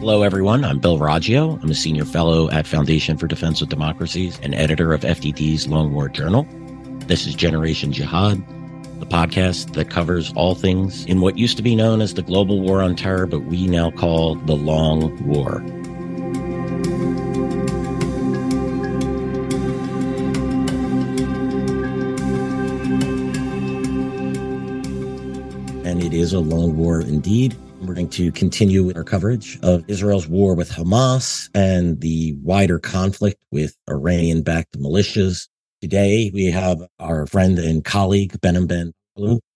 Hello, everyone. I'm Bill Roggio. I'm a senior fellow at Foundation for Defense of Democracies and editor of FDD's Long War Journal. This is Generation Jihad, the podcast that covers all things in what used to be known as the global war on terror, but we now call the Long War. And it is a long war indeed. We're to continue our coverage of Israel's war with Hamas and the wider conflict with Iranian backed militias. Today, we have our friend and colleague, Behnam Ben.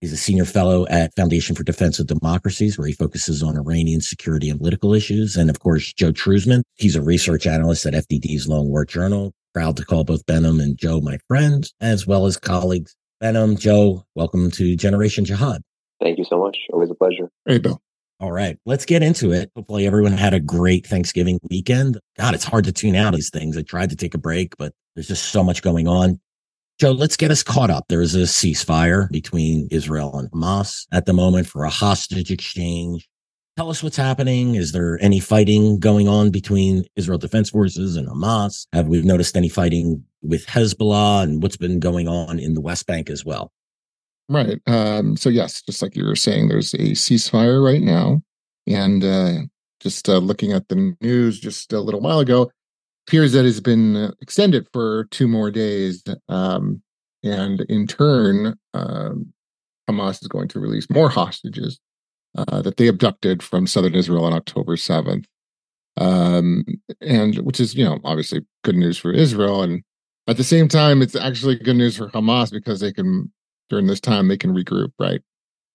He's a senior fellow at Foundation for Defense of Democracies, where he focuses on Iranian security and political issues. And of course, Joe Truzman. He's a research analyst at FDD's Long War Journal. Proud to call both Behnam and Joe my friends, as well as colleagues. Behnam, Joe, welcome to Generation Jihad. Thank you so much. Always a pleasure. Hey, Bill. All right, let's get into it. Hopefully, everyone had a great Thanksgiving weekend. God, it's hard to tune out these things. I tried to take a break, but there's just so much going on. Joe, let's get us caught up. There is a ceasefire between Israel and Hamas at the moment for a hostage exchange. Tell us what's happening. Is there any fighting going on between Israel Defense Forces and Hamas? Have we noticed any fighting with Hezbollah and what's been going on in the West Bank as well? Right. Um, so yes, just like you were saying, there's a ceasefire right now, and uh, just uh, looking at the news just a little while ago, appears that it's been uh, extended for two more days, um, and in turn, um, Hamas is going to release more hostages uh, that they abducted from southern Israel on October seventh, um, and which is you know obviously good news for Israel, and at the same time, it's actually good news for Hamas because they can during this time they can regroup, right?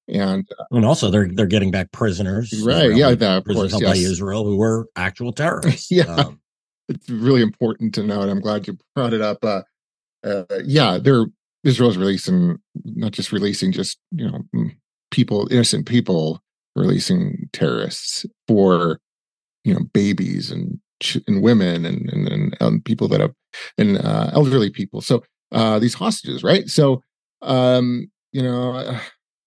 And uh, and also they're they're getting back prisoners, right? yeah, that, of prisoners course, held yes. by Israel who were actual terrorists. yeah, Um, it's really important to note. I'm glad you brought it up. Uh, uh, yeah, they're Israel's releasing not just releasing just you know mm, people, innocent people, releasing terrorists for you know babies and and women and and, and um, people that have and uh, elderly people. So uh, these hostages, right? So um, you know.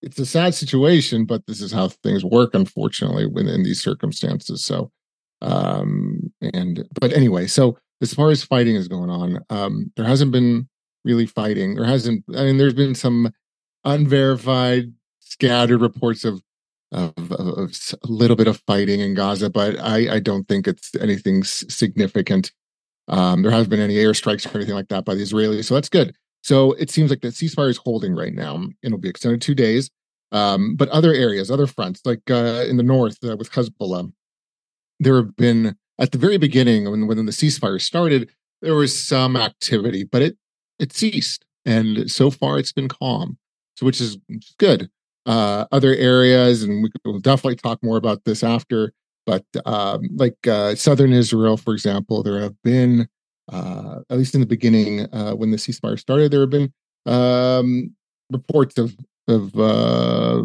It's a sad situation, but this is how things work, unfortunately, within these circumstances. So, um, and but anyway, so as far as fighting is going on, um, there hasn't been really fighting. There hasn't. I mean, there's been some unverified, scattered reports of of, of, of a little bit of fighting in Gaza, but I, I don't think it's anything significant. Um, there hasn't been any airstrikes or anything like that by the Israelis, so that's good. So it seems like the ceasefire is holding right now. It'll be extended two days. Um, but other areas, other fronts, like uh, in the north uh, with Hezbollah, there have been at the very beginning when when the ceasefire started, there was some activity, but it it ceased, and so far it's been calm, so which is good. Uh, other areas, and we will definitely talk more about this after. But um, like uh, southern Israel, for example, there have been uh, at least in the beginning, uh, when the ceasefire started, there have been um, reports of of uh,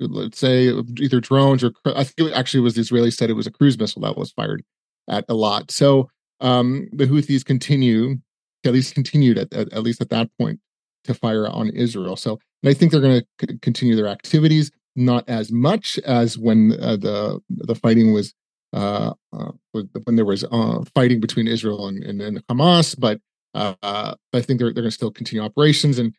let's say either drones or I think it actually was the Israelis said it was a cruise missile that was fired at Eilat. So um, the Houthis continue, at least continued at, at, at least at that point to fire on Israel. So and I think they're going to c- continue their activities, not as much as when uh, the the fighting was uh, uh, when there was uh, fighting between Israel and, and, and Hamas, but uh, I think they're they're going to still continue operations, and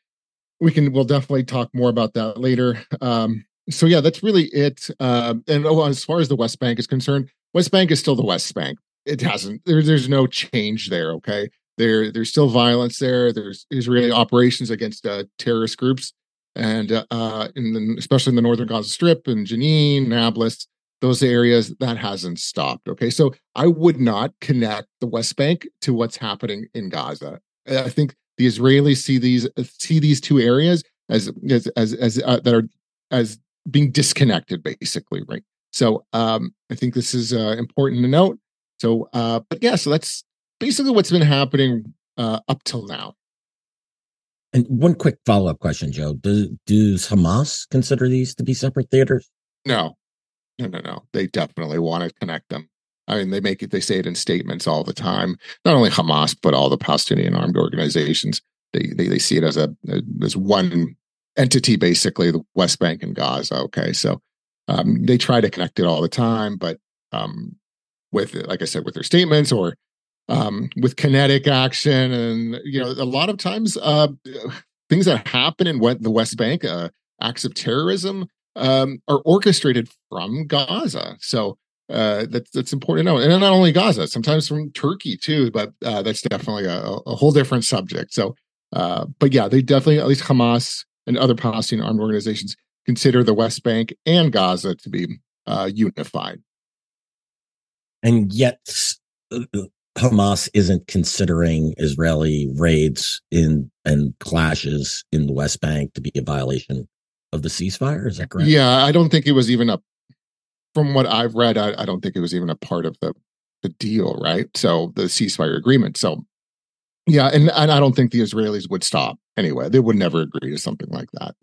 we can we'll definitely talk more about that later. Um, so yeah, that's really it. Uh, and oh, as far as the West Bank is concerned, West Bank is still the West Bank. It hasn't. There, there's no change there. Okay, there there's still violence there. There's Israeli operations against uh, terrorist groups, and uh, in the, especially in the northern Gaza Strip and Jenin, Nablus those areas that hasn't stopped okay? So i would not connect the west bank to what's happening in gaza. I think the israelis see these see these two areas as as as, as uh, that are as being disconnected basically right? So um i think this is uh, important to note. So uh but yeah so that's basically what's been happening uh up till now. And one quick follow up question, Joe: Do, Does Hamas consider these to be separate theaters? no no no no. They definitely want to connect them. I mean they make it they say it in statements all the time. Not only hamas but all the palestinian armed organizations. They they, they see it as a as one entity basically the west bank and gaza okay? So um, they try to connect it all the time but um, with, like I said, with their statements or um, with kinetic action, and you know, a lot of times uh, things that happen in the West Bank, uh, acts of terrorism, um, are orchestrated from Gaza. So uh, that's that's important to know, and not only Gaza, sometimes from Turkey too. But uh, that's definitely a, a, whole different subject. So, uh, but yeah, they definitely at least Hamas and other Palestinian armed organizations consider the West Bank and Gaza to be uh, unified. And yet, uh, Hamas isn't considering Israeli raids in and clashes in the West Bank to be a violation of the ceasefire. Is that correct? Yeah, I don't think it was even a from what I've read, I, I don't think it was even a part of the the deal, right? So the ceasefire agreement. So yeah, and, and I don't think the Israelis would stop anyway. They would never agree to something like that.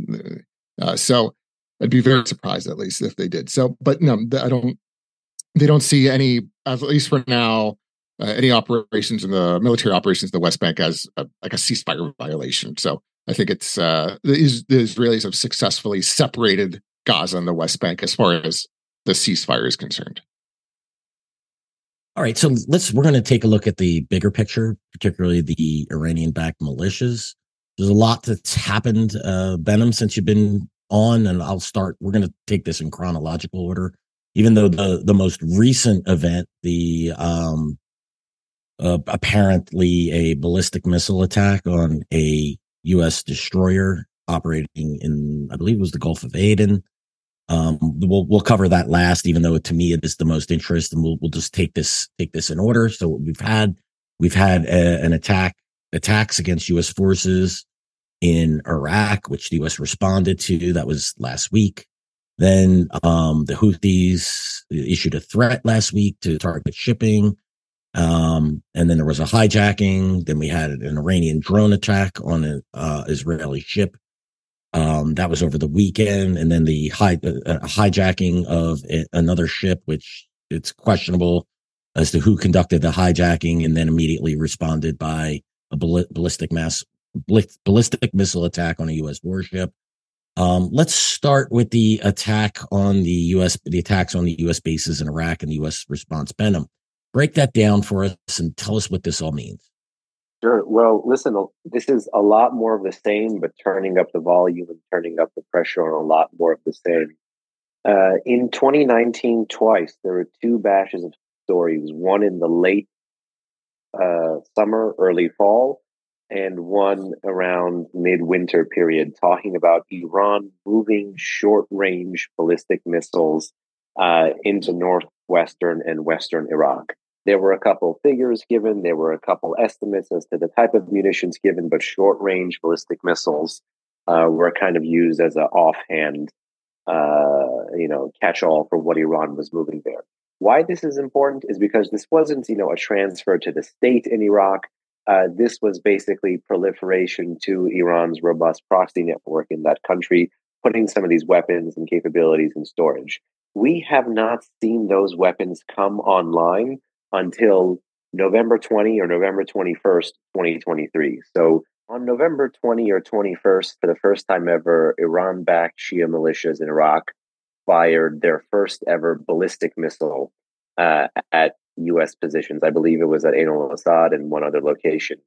Uh, so I'd be very surprised, at least, if they did. So, but no, I don't. They don't see any, at least for now, uh, any operations in the military operations in the West Bank as a, like a ceasefire violation. So I think it's uh, the, the Israelis have successfully separated Gaza and the West Bank as far as the ceasefire is concerned. All right, so let's we're going to take a look at the bigger picture, particularly the Iranian-backed militias. There's a lot that's happened, uh, Behnam, since you've been on, and I'll start. We're going to take this in chronological order, even though the the most recent event, the um, uh, apparently a ballistic missile attack on a U.S. destroyer operating in, I believe, it was the Gulf of Aden. Um, we'll we'll cover that last, even though to me it is the most interest, and we'll we'll just take this take this in order. So we've had we've had a, an attack attacks against U.S. forces in Iraq, which the U.S. responded to. That was last week. Then um, the Houthis issued a threat last week to target shipping. Um, and then there was a hijacking. Then we had an Iranian drone attack on an uh, Israeli ship um, that was over the weekend, and then the high, uh, hijacking of a, another ship, which it's questionable as to who conducted the hijacking, and then immediately responded by a ballistic mass ballistic missile attack on a U.S. warship. Um, let's start with the attack on the U.S. the attacks on the U.S. bases in Iraq and the U.S. response. Behnam, break that down for us and tell us what this all means. Sure. Well, listen, this is a lot more of the same, but turning up the volume and turning up the pressure on a lot more of the same. Uh, in 2019, twice, there were two batches of stories, one in the late uh, summer, early fall, and one around midwinter period, talking about Iran moving short range ballistic missiles uh, into northwestern and western Iraq. There were a couple figures given, there were a couple estimates as to the type of munitions given, but short range ballistic missiles uh, were kind of used as an offhand, uh, you know, catch all for what Iran was moving there. Why this is important is because this wasn't, you know, a transfer to the state in Iraq. Uh, this was basically proliferation to Iran's robust proxy network in that country, putting some of these weapons and capabilities in storage. We have not seen those weapons come online until November 20 or November 21st, 2023. So on November 20 or 21st, for the first time ever, Iran backed Shia militias in Iraq fired their first ever ballistic missile uh, at U.S. positions. I believe it was at Ain al Assad and one other location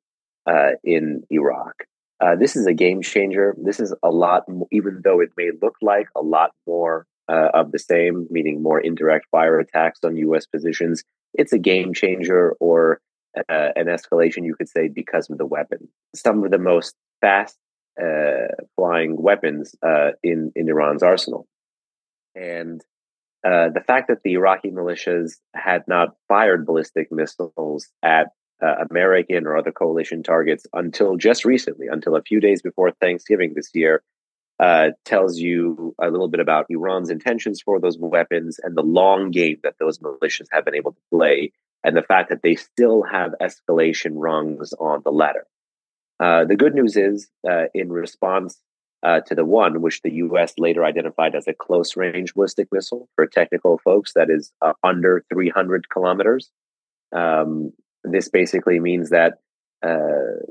uh, in Iraq. Uh, this is a game changer. This is a lot, even though it may look like a lot more uh, of the same, meaning more indirect fire attacks on U.S. positions it's a game changer or uh, an escalation, you could say, because of the weapon. Some of the most fast uh, flying weapons uh, in in Iran's arsenal, and uh, the fact that the Iraqi militias had not fired ballistic missiles at uh, American or other coalition targets until just recently, until a few days before Thanksgiving this year, uh, tells you a little bit about Iran's intentions for those weapons and the long game that those militias have been able to play, and the fact that they still have escalation rungs on the ladder. Uh, the good news is, uh, in response uh, to the one, which the U.S. later identified as a close range ballistic missile for technical folks, that is uh, under 300 kilometers. Um, this basically means that uh,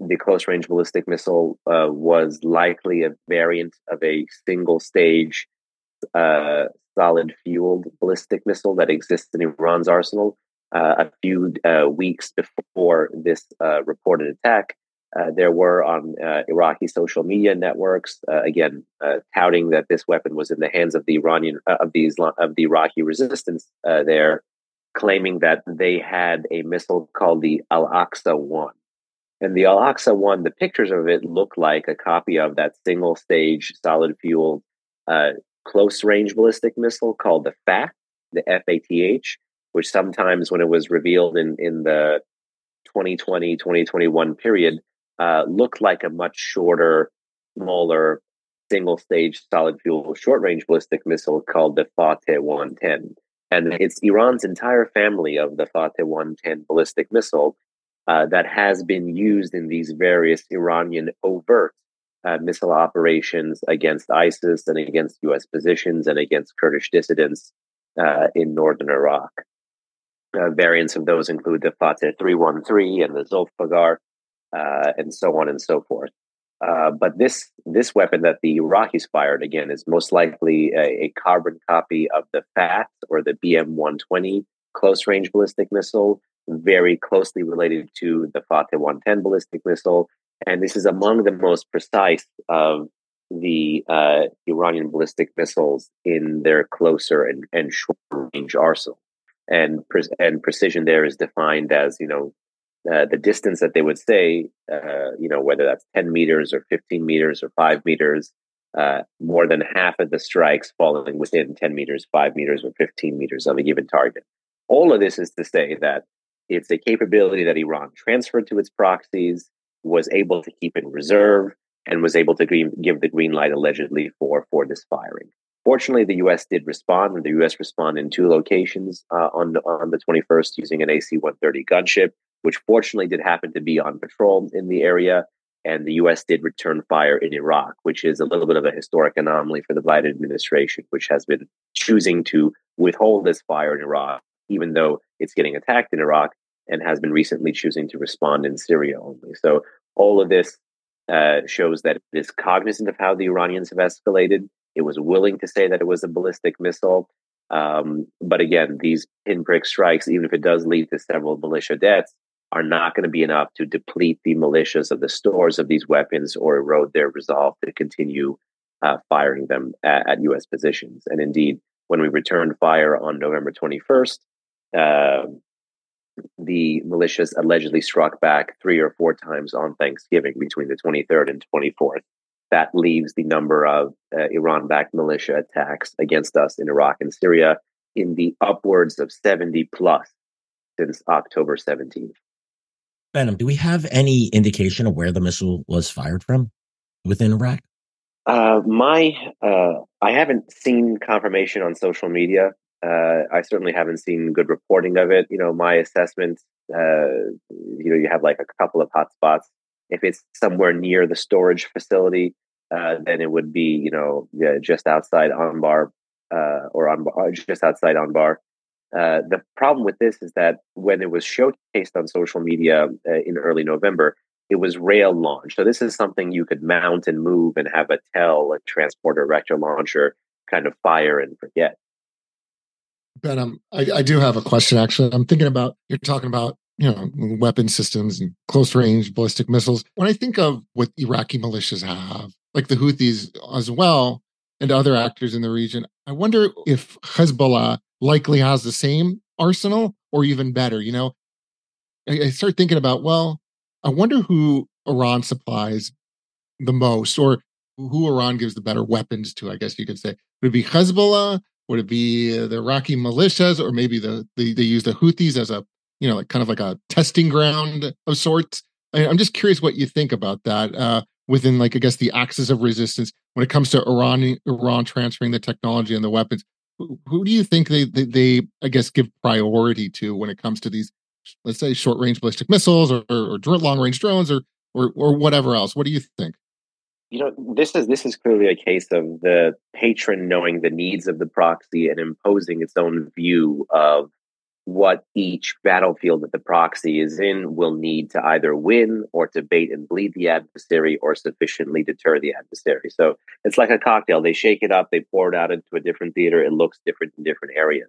the close range ballistic missile uh, was likely a variant of a single stage uh, solid fueled ballistic missile that exists in Iran's arsenal. Uh, a few uh, weeks before this uh, reported attack, uh, there were on Iraqi social media networks, again, touting that this weapon was in the hands of the Iranian of the Islam, of the Iraqi resistance there, claiming that they had a missile called the Al Aqsa One. And the Al Aqsa One, the pictures of it look like a copy of that single stage solid fuel close range ballistic missile called the FAT, the FATH, which sometimes when it was revealed in, in the 2020 2021 period uh, looked like a much shorter, smaller, single stage solid fuel short range ballistic missile called the Fateh 110. And it's Iran's entire family of the Fateh 110 ballistic missile uh, that has been used in these various Iranian overt uh, missile operations against ISIS and against US positions and against Kurdish dissidents uh, in northern Iraq. Uh, variants of those include the Fateh 313 and the Zulfiqar, uh, and so on and so forth. But this this weapon that the Iraqis fired again is most likely a, a carbon copy of the FAT or the BM-120 close range ballistic missile, very closely related to the Fateh 110 ballistic missile, and this is among the most precise of the uh, Iranian ballistic missiles in their closer and, and short range arsenal. And pre- and precision there is defined as you know uh, the distance that they would say, uh, you know, whether that's 10 meters or 15 meters or five meters, uh, more than half of the strikes falling within 10 meters, five meters, or 15 meters of a given target. All of this is to say that it's a capability that Iran transferred to its proxies, was able to keep in reserve, and was able to green, give the green light allegedly for, for this firing. Fortunately, the U.S. did respond, and the U.S. responded in two locations uh, on, on the 21st using an AC-130 gunship which fortunately did happen to be on patrol in the area. And the U.S. did return fire in Iraq, which is a little bit of a historic anomaly for the Biden administration, which has been choosing to withhold this fire in Iraq, even though it's getting attacked in Iraq, and has been recently choosing to respond in Syria only. So all of this uh, shows that it is cognizant of how the Iranians have escalated. It was willing to say that it was a ballistic missile. Um, but again, these pinprick strikes, even if it does lead to several militia deaths, are not going to be enough to deplete the militias of the stores of these weapons or erode their resolve to continue uh, firing them at, at, U.S. positions. And indeed, when we returned fire on November 21st, uh, the militias allegedly struck back three or four times on Thanksgiving between the 23rd and 24th. That leaves the number of uh, Iran backed militia attacks against us in Iraq and Syria in the upwards of 70 plus since October 17th. Behnam, do we have any indication of where the missile was fired from within Iraq? Uh, my, uh, I haven't seen confirmation on social media. Uh, I certainly haven't seen good reporting of it. You know, my assessment, uh, you know, you have like a couple of hotspots. If it's somewhere near the storage facility, uh, then it would be, you know, just outside Anbar uh, or Anbar, just outside Anbar. Uh, the problem with this is that when it was showcased on social media uh, in early November, it was rail launch. So this is something you could mount and move and have a tell a transporter erector launcher, kind of fire and forget. Ben, um, I, I do have a question. Actually, I'm thinking about you're talking about you know weapon systems and close range ballistic missiles. When I think of what Iraqi militias have, like the Houthis as well, and other actors in the region, I wonder if Hezbollah likely has the same arsenal or even better. You know, I, I start thinking about, well, I wonder who Iran supplies the most or who Iran gives the better weapons to, I guess you could say. Would it be Hezbollah? Would it be the Iraqi militias? Or maybe the, the they use the Houthis as a, you know, like kind of like a testing ground of sorts? I, am just curious what you think about that uh, within, like, I guess, the axis of resistance when it comes to Iran, Iran transferring the technology and the weapons who do you think they, they, they I guess give priority to when it comes to these let's say short range ballistic missiles or, or, or long range drones or, or or whatever else what do you think you know this is this is clearly a case of the patron knowing the needs of the proxy and imposing its own view of what each battlefield that the proxy is in will need to either win or to bait and bleed the adversary or sufficiently deter the adversary. So it's like a cocktail. They shake it up, they pour it out into a different theater. It looks different in different areas.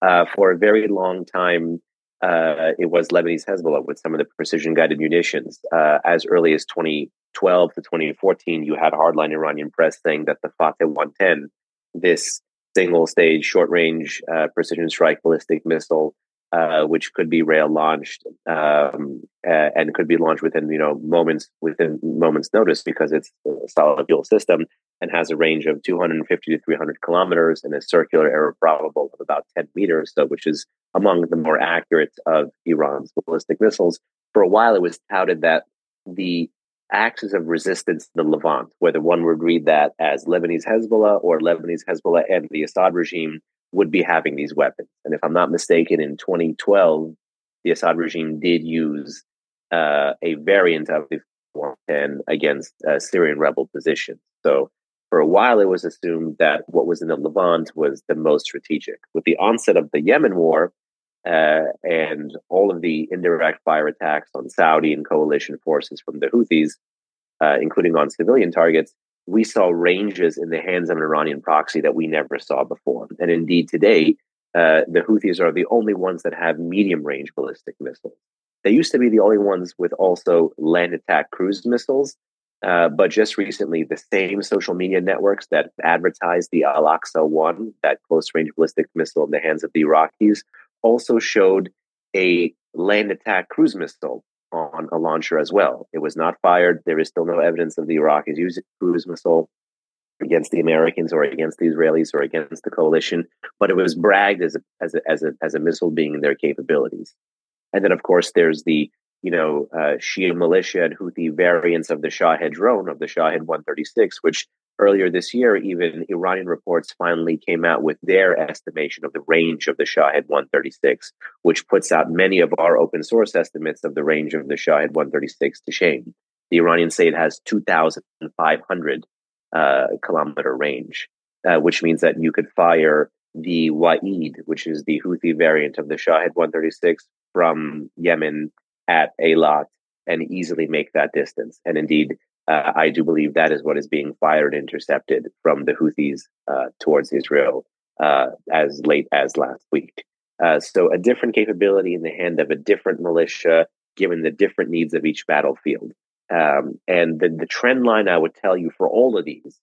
Uh, for a very long time, uh, it was Lebanese Hezbollah with some of the precision guided munitions. Uh, as early as 2012 to 2014, you had hardline Iranian press saying that the Fateh 110, this single stage short range uh, precision strike ballistic missile, uh, which could be rail launched um, and could be launched within you know moments within moments notice because it's a solid fuel system and has a range of 250 to 300 kilometers and a circular error probable of about 10 meters, so which is among the more accurate of Iran's ballistic missiles. For a while, it was touted that the axis of resistance the Levant, whether one would read that as Lebanese Hezbollah or Lebanese Hezbollah and the Assad regime would be having these weapons. And if I'm not mistaken, in 2012, the Assad regime did use uh, a variant of the 110 against uh, Syrian rebel positions. So for a while, it was assumed that what was in the Levant was the most strategic. With the onset of the Yemen war, uh, and all of the indirect fire attacks on Saudi and coalition forces from the Houthis, uh, including on civilian targets, we saw ranges in the hands of an Iranian proxy that we never saw before. And indeed, today, uh, the Houthis are the only ones that have medium range ballistic missiles. They used to be the only ones with also land attack cruise missiles. Uh, but just recently, the same social media networks that advertised the Al Aqsa 1, that close range ballistic missile in the hands of the Iraqis, also showed a land attack cruise missile on a launcher as well. It was not fired. There is still no evidence of the Iraqis using cruise missile against the Americans or against the Israelis or against the coalition, but it was bragged as a as a as a, as a missile being in their capabilities. And then, of course, there's the you know uh, Shia militia and Houthi variants of the Shahed drone of the Shahed 136, which Earlier this year, even Iranian reports finally came out with their estimation of the range of the Shahid 136, which puts out many of our open source estimates of the range of the Shahid 136 to shame. The Iranians say it has 2,500 uh, kilometer range, uh, which means that you could fire the Wa'id, which is the Houthi variant of the Shahid 136 from Yemen at Eilat and easily make that distance. And indeed, uh, I do believe that is what is being fired, and intercepted from the Houthis uh, towards Israel uh, as late as last week. Uh, so, a different capability in the hand of a different militia, given the different needs of each battlefield. Um, and the, the trend line I would tell you for all of these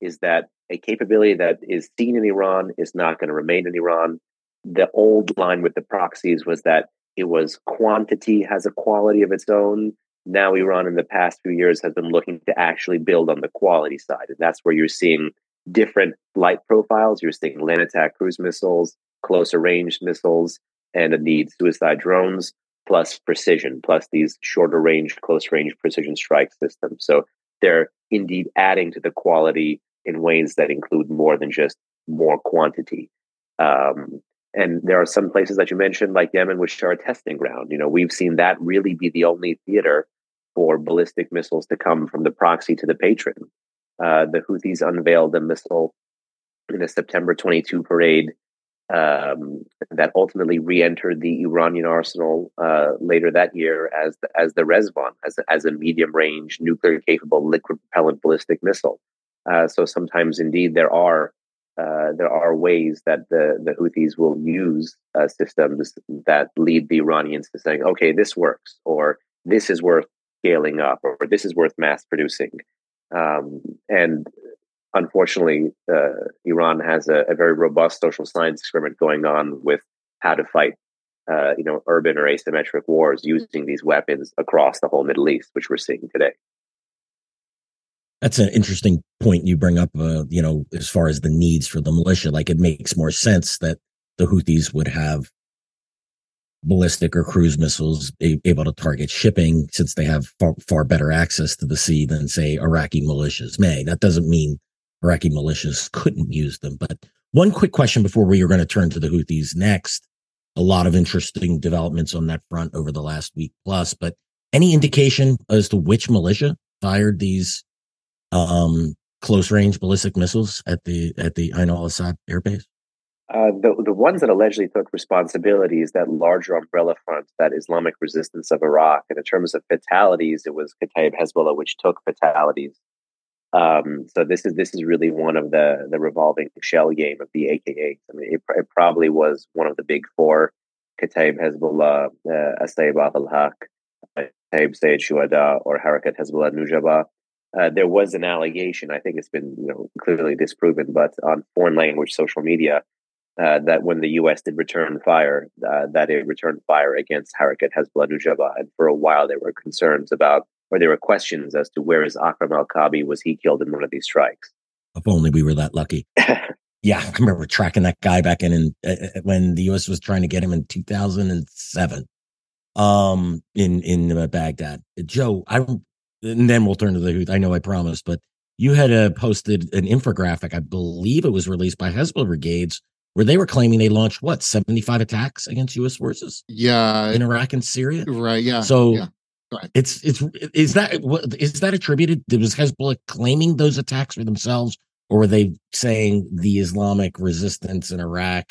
is that a capability that is seen in Iran is not going to remain in Iran. The old line with the proxies was that it was quantity has a quality of its own now Iran in the past few years has been looking to actually build on the quality side. And that's where you're seeing different light profiles. You're seeing land attack cruise missiles, closer range missiles, and indeed suicide drones, plus precision, plus these shorter range, close range precision strike systems. So they're indeed adding to the quality in ways that include more than just more quantity. Um, and there are some places that you mentioned, like Yemen, which are a testing ground. You know, we've seen that really be the only theater for ballistic missiles to come from the proxy to the patron. Uh, the Houthis unveiled a missile in a September 22 parade um, that ultimately re-entered the Iranian arsenal uh, later that year as the, as the Rezvan, as, as a medium-range nuclear-capable liquid propellant ballistic missile. Uh, so sometimes, indeed, there are uh, there are ways that the the Houthis will use uh, systems that lead the Iranians to saying, "Okay, this works," or "This is worth scaling up or this is worth mass producing. Um, and unfortunately, uh, Iran has a, a, very robust social science experiment going on with how to fight, uh, you know, urban or asymmetric wars using these weapons across the whole Middle East, which we're seeing today. That's an interesting point you bring up. Uh, you know, as far as the needs for the militia, like it makes more sense that the Houthis would have ballistic or cruise missiles able to target shipping since they have far, far better access to the sea than say Iraqi militias may. That doesn't mean Iraqi militias couldn't use them. But one quick question before we are going to turn to the Houthis next. A lot of interesting developments on that front over the last week plus, but any indication as to which militia fired these um, close range ballistic missiles at the at the Ain al Assad airbase? Uh, the the ones that allegedly took responsibility is that larger umbrella front, that Islamic resistance of Iraq. And in terms of fatalities, it was Kataib Hezbollah which took fatalities. Um, so this is this is really one of the the revolving shell game of the AKA. I mean, it, it probably was one of the big four: Kataib Hezbollah, uh, al Haq, Kataib Sayyid Shuhada, or Harakat Hezbollah Nujaba. Uh, there was an allegation. I think it's been you know clearly disproven, but on foreign language social media uh, that when the U.S. did return fire, uh, that it returned fire against Harakat Hezbollah Nujaba, and for a while there were concerns about, or there were questions as to where is Akram Al Kabi? Was he killed in one of these strikes? If only we were that lucky. yeah, I remember tracking that guy back in, in uh, uh when the U.S. was trying to get him in 2007, um, in in uh, Baghdad. Joe, I and then we'll turn to the. Hoot. I know I promised, but you had uh, posted an infographic. I believe it was released by Hezbollah Brigades where they were claiming they launched what 75 attacks against U.S. forces. Yeah, in Iraq and Syria. Right. Yeah. So yeah. it's it's is that is that attributed? Was Hezbollah claiming those attacks for themselves, or were they saying the Islamic resistance in Iraq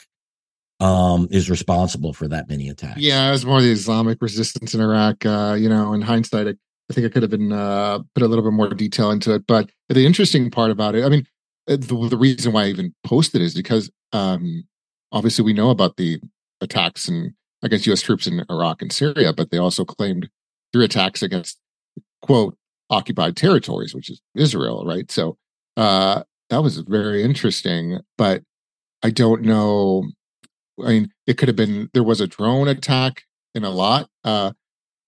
um, is responsible for that many attacks? Yeah, it was more the Islamic resistance in Iraq. Uh, you know, in hindsight, I, I think I could have been uh, put a little bit more detail into it. But the interesting part about it, I mean, the, the reason why I even posted is because um, obviously we know about the attacks and against U.S. troops in Iraq and Syria, but they also claimed three attacks against quote occupied territories, which is Israel, right? So uh, that was very interesting, but I don't know. I mean, it could have been there was a drone attack in Eilat. Uh,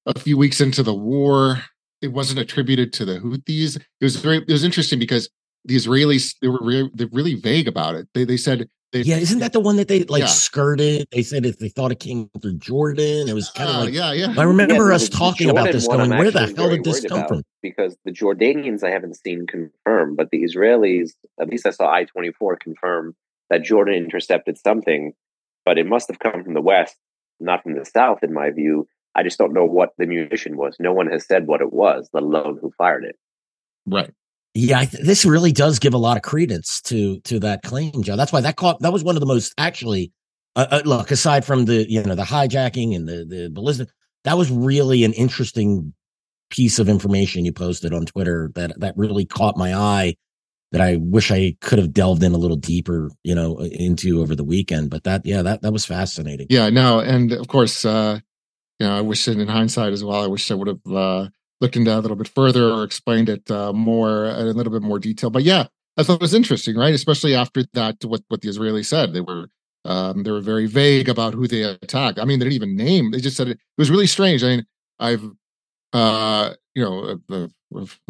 a few weeks into the war, it wasn't attributed to the Houthis. It was very it was interesting because the Israelis they were re- they're really vague about it. They they said they, yeah, isn't that the one that they like yeah. skirted? They said if they thought it came through Jordan, it was kind of uh, like yeah, yeah. I remember yeah, us talking about this, going, "Where the hell did this come from?" Because the Jordanians I haven't seen confirm, but the Israelis, at least I saw I twenty four confirm that Jordan intercepted something, but it must have come from the west, not from the south, in my view. I just don't know what the munition was. No one has said what it was, let alone who fired it. Right. Yeah, th- this really does give a lot of credence to to that claim, Joe. That's why that caught that was one of the most actually. Uh, uh, look, aside from the you know the hijacking and the the ballistic, that was really an interesting piece of information you posted on Twitter that that really caught my eye. That I wish I could have delved in a little deeper, you know, into over the weekend. But that, yeah, that that was fascinating. Yeah, no, and of course, uh, you know, I wish in hindsight as well. I wish I would have uh, looked into that a little bit further or explained it uh, more in a little bit more detail. But yeah, I thought it was interesting, right? Especially after that, what what the Israelis said, they were um, they were very vague about who they attacked. I mean, they didn't even name. They just said it, it was really strange. I mean, I've uh, you know the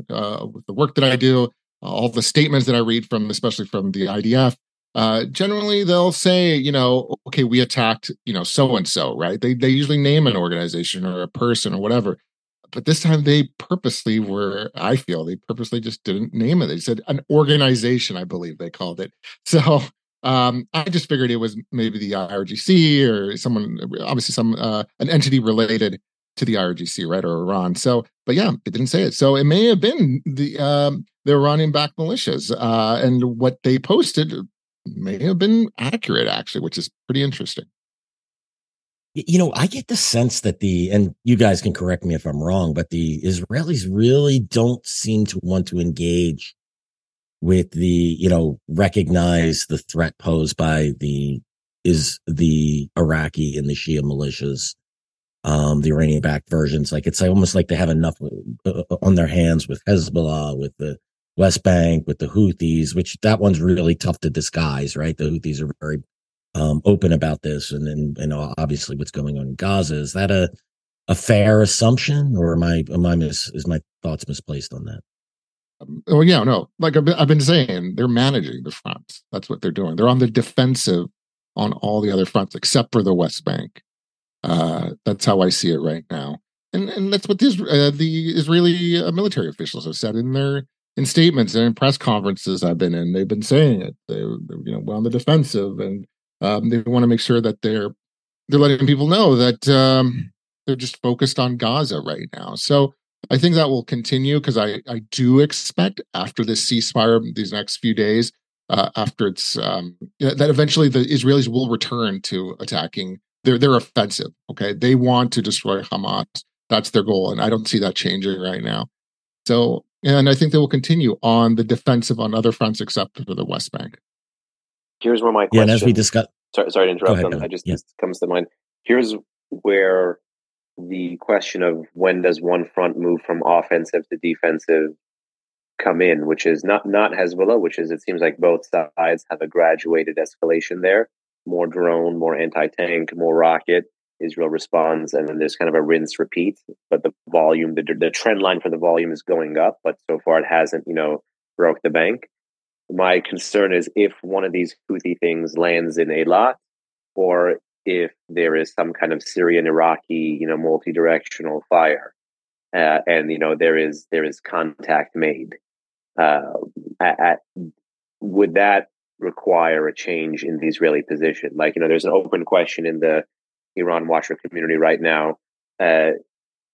uh, the work that I do, all the statements that I read from, especially from the IDF. Uh, generally, they'll say, you know, okay, we attacked, you know, so and so, right? They they usually name an organization or a person or whatever but this time they purposely were i feel they purposely just didn't name it. They said an organization i believe they called it. So um, i just figured it was maybe the irgc or someone obviously some uh, an entity related to the irgc right or iran. So but yeah it didn't say it. So it may have been the um, the iranian backed militias uh, and what they posted may have been accurate actually which is pretty interesting you know, I get the sense that the, and you guys can correct me if I'm wrong, but the Israelis really don't seem to want to engage with the, you know, recognize the threat posed by the, is the Iraqi and the Shia militias, um, the Iranian backed versions. Like it's almost like they have enough uh, uh, on their hands with Hezbollah, with the West Bank, with the Houthis, which that one's really tough to disguise, right? The Houthis are very um, open about this and, and and obviously what's going on in Gaza. Is that a a fair assumption, or am I am I mis, is my thoughts misplaced on that? Um, oh yeah, no. Like I've been, I've been saying, they're managing the fronts. That's what they're doing. They're on the defensive on all the other fronts except for the West Bank. Uh, that's how I see it right now, and and that's what this, uh, the Israeli uh, military officials have said in their in statements and in press conferences I've been in. They've been saying it. They, you know, we're on the defensive, and um, they want to make sure that they're they're letting people know that um, they're just focused on Gaza right now. So I think that will continue because I I do expect after this ceasefire these next few days uh, after it's um, that eventually the Israelis will return to attacking. They're they're offensive. Okay, they want to destroy Hamas. That's their goal, and I don't see that changing right now. So, and I think they will continue on the defensive on other fronts except for the West Bank. Here's where my Yeah, question. and as we discussed, sorry, sorry to interrupt. ahead, them. I just Yeah. this comes to mind. Here's where the question of when does one front move from offensive to defensive come in, which is not not Hezbollah, which is it seems like both sides have a graduated escalation there. More drone, more anti tank, more rocket. Israel responds, and then there's kind of a rinse repeat. But the volume, the the trend line for the volume is going up, but so far it hasn't, you know, broke the bank. My concern is if one of these Houthi things lands in Eilat, or if there is some kind of Syrian Iraqi, you know, multi-directional fire, uh, and you know there is there is contact made. Uh, at, would that require a change in the Israeli position? Like you know, there's an open question in the Iran watcher community right now. Uh,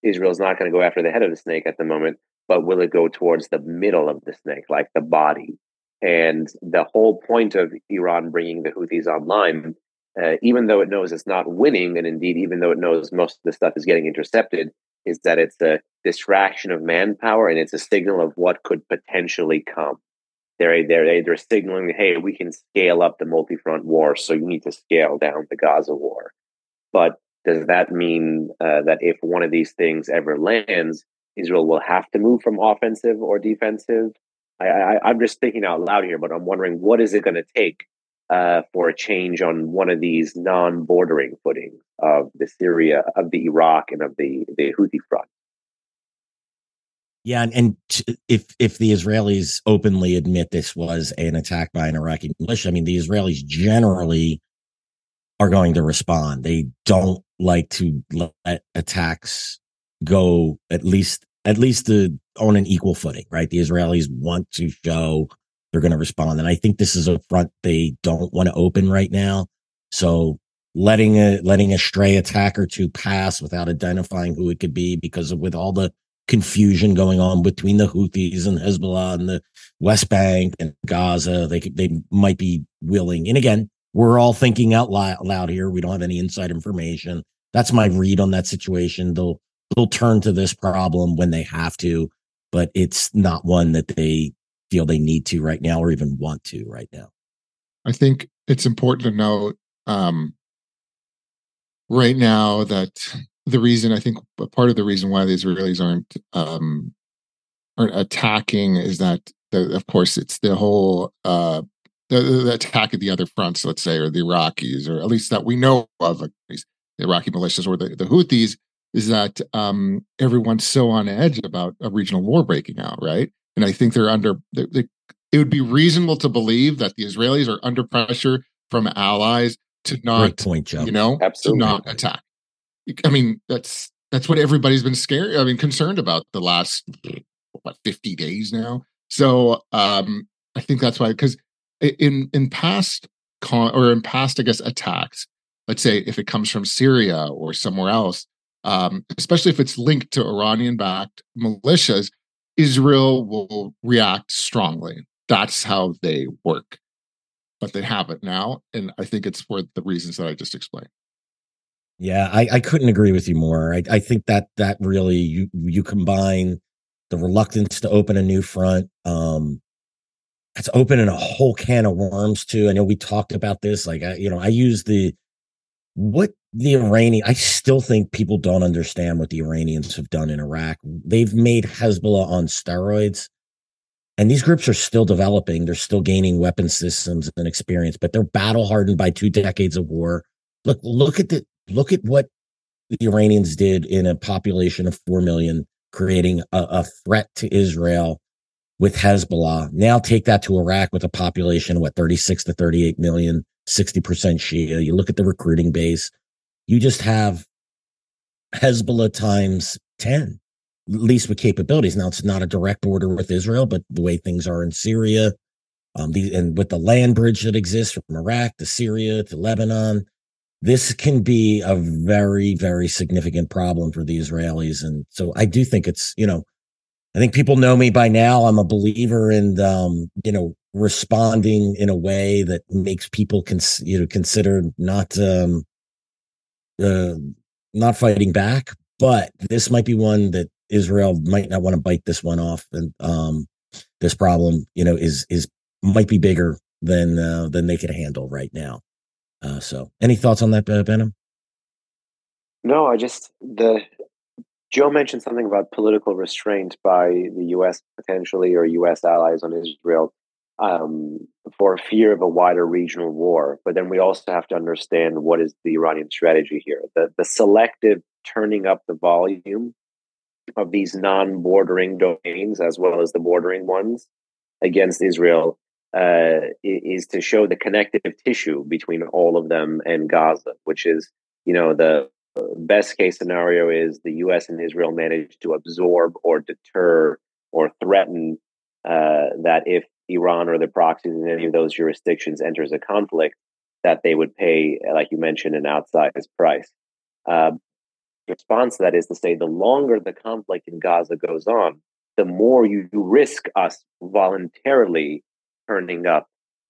Israel's not going to go after the head of the snake at the moment, but will it go towards the middle of the snake, like the body? And the whole point of Iran bringing the Houthis online uh, even though it knows it's not winning, and indeed, even though it knows most of the stuff is getting intercepted, is that it's a distraction of manpower and it's a signal of what could potentially come. They're they're they're signaling, hey, we can scale up the multi-front war, so you need to scale down the Gaza war. But does that mean uh, that if one of these things ever lands, Israel will have to move from offensive or defensive? I, I, I'm just thinking out loud here, but I'm wondering what is it going to take uh, for a change on one of these non-bordering footings of the Syria, of the Iraq, and of the the Houthi front. Yeah, and, and t- if if the Israelis openly admit this was an attack by an Iraqi militia, I mean the Israelis generally are going to respond. They don't like to let attacks go at least at least to, on an equal footing, right? The Israelis want to show they're going to respond, and I think this is a front they don't want to open right now. So letting a letting a stray attack or two pass without identifying who it could be because of with all the confusion going on between the Houthis and Hezbollah and the West Bank and Gaza. They could, they might be willing. And again, we're all thinking out loud here. We don't have any inside information. That's my read on that situation. They'll they'll turn to this problem when they have to, but it's not one that they feel they need to right now or even want to right now. I think it's important to note um, right now that the reason I think part of the reason why the Israelis aren't um, aren't attacking is that the, of course it's the whole uh, the, the, attack at the other fronts, let's say, or the Iraqis, or at least that we know of, least the Iraqi militias or the, the Houthis, is that um, everyone's so on edge about a regional war breaking out, right? And I think they're under. They, they, it would be reasonable to believe that the Israelis are under pressure from allies to not, Great point, Joe. you know, Absolutely. to not attack. I mean, that's that's what everybody's been scared. I mean, concerned about the last what fifty days now. So um, I think that's why because in in past con or in past, I guess attacks. Let's say if it comes from Syria or somewhere else, um, especially if it's linked to Iranian-backed militias, Israel will react strongly. That's how they work. But they haven't now, and I think it's for the reasons that I just explained. Yeah, I, I couldn't agree with you more. I, I think that that really you you combine the reluctance to open a new front. Um, it's opening a whole can of worms too. I know we talked about this. Like, I, you know, I use the what the Iranian. I still think people don't understand what the Iranians have done in Iraq. They've made Hezbollah on steroids, and these groups are still developing. They're still gaining weapon systems and experience, but they're battle hardened by two decades of war. Look, look at the look at what the Iranians did in a population of 4 million, creating a, a, threat to Israel with Hezbollah. Now take that to Iraq with a population, what, 36 to 38 million, 60% Shia. You look at the recruiting base, you just have Hezbollah times 10, at least with capabilities. Now it's not a direct border with Israel, but the way things are in Syria, um, the, and with the land bridge that exists from Iraq to Syria to Lebanon, this can be a very, very significant problem for the Israelis. And so I do think it's, you know, I think people know me by now. I'm a believer in, um, you know, responding in a way that makes people cons- you know consider not um uh, not fighting back but this might be one that Israel might not want to bite this one off and um this problem you know is is might be bigger than uh, than they can handle right now uh so any thoughts on that Behnam no I just the Joe mentioned something about political restraint by the U.S. potentially or U.S. allies on Israel um, for fear of a wider regional war. But then we also have to understand what is the Iranian strategy here. The, the selective turning up the volume of these non bordering domains as well as the bordering ones against Israel uh, is to show the connective tissue between all of them and Gaza, which is, you know, the best case scenario is the U.S. and Israel manage to absorb or deter or threaten uh, that if Iran or the proxies in any of those jurisdictions enters a conflict, that they would pay, like you mentioned, an outsized price. Uh, response to that is to say the longer the conflict in Gaza goes on, the more you risk us voluntarily turning up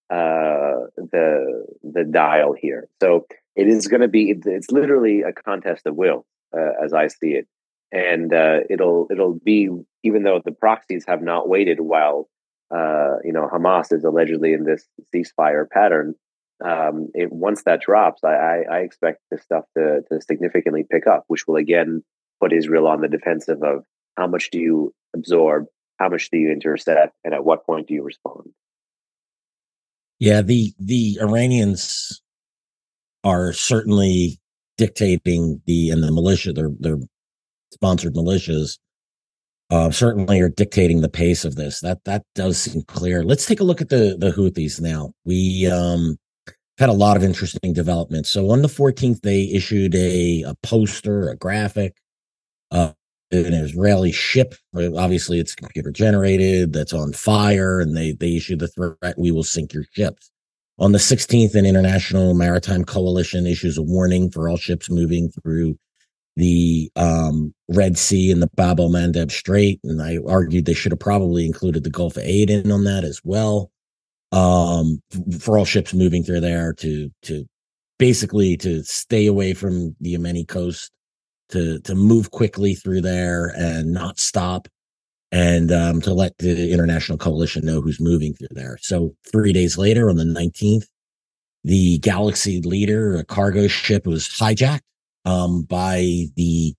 uh, the the dial here. So it is going to be it's literally a contest of will, uh, as I see it, and uh, it'll it'll be even though the proxies have not waited while uh, you know, Hamas is allegedly in this ceasefire pattern. Um, it, once that drops, I, I, I, expect this stuff to, to significantly pick up, which will again put Israel on the defensive of how much do you absorb, how much do you intercept, and at what point do you respond? Yeah, the the Iranians are certainly dictating the and the militia, their their sponsored militias uh, certainly are dictating the pace of this. That that does seem clear. Let's take a look at the the Houthis now. We um, had a lot of interesting developments. So on the 14th, they issued a, a poster, a graphic, uh, an Israeli ship. Obviously, it's computer generated. That's on fire, and they they issued the threat: "We will sink your ships." On the 16th, an international maritime coalition issues a warning for all ships moving through the um, Red Sea and the Bab el Mandeb Strait, and I argued they should have probably included the Gulf of Aden on that as well. Um, for all ships moving through there to to basically to stay away from the Yemeni coast, to to move quickly through there and not stop, and um, to let the international coalition know who's moving through there. So three days later, on the nineteenth, the Galaxy Leader, a cargo ship, was hijacked um, by the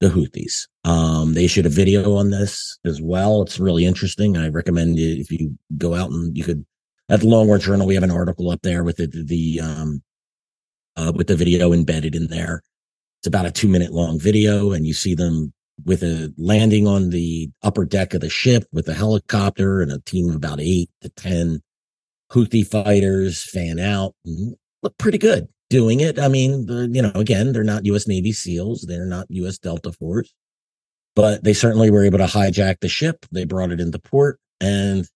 the Houthis. Um, they issued a video on this as well. It's really interesting. I recommend if you go out and you could at the Long War Journal. We have an article up there with the the um, uh, with the video embedded in there. It's about a two minute long video, and you see them with a landing on the upper deck of the ship with a helicopter and a team of about eight to ten Houthi fighters fan out. Look pretty good doing it. I mean, you know, again, they're not U.S. Navy SEALs, they're not U.S. Delta Force, but they certainly were able to hijack the ship. They brought it into port, and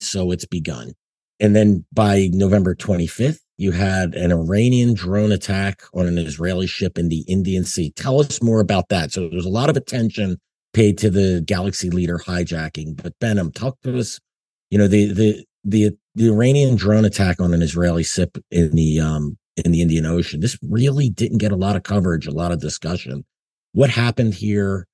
so it's begun. And then by November 25th, you had an Iranian drone attack on an Israeli ship in the Indian Sea. Tell us more about that. So there's a lot of attention paid to the Galaxy Leader hijacking, but Behnam, talk to us. You know, the the the the Iranian drone attack on an Israeli ship in the um in the Indian Ocean. This really didn't get a lot of coverage, a lot of discussion. What happened here?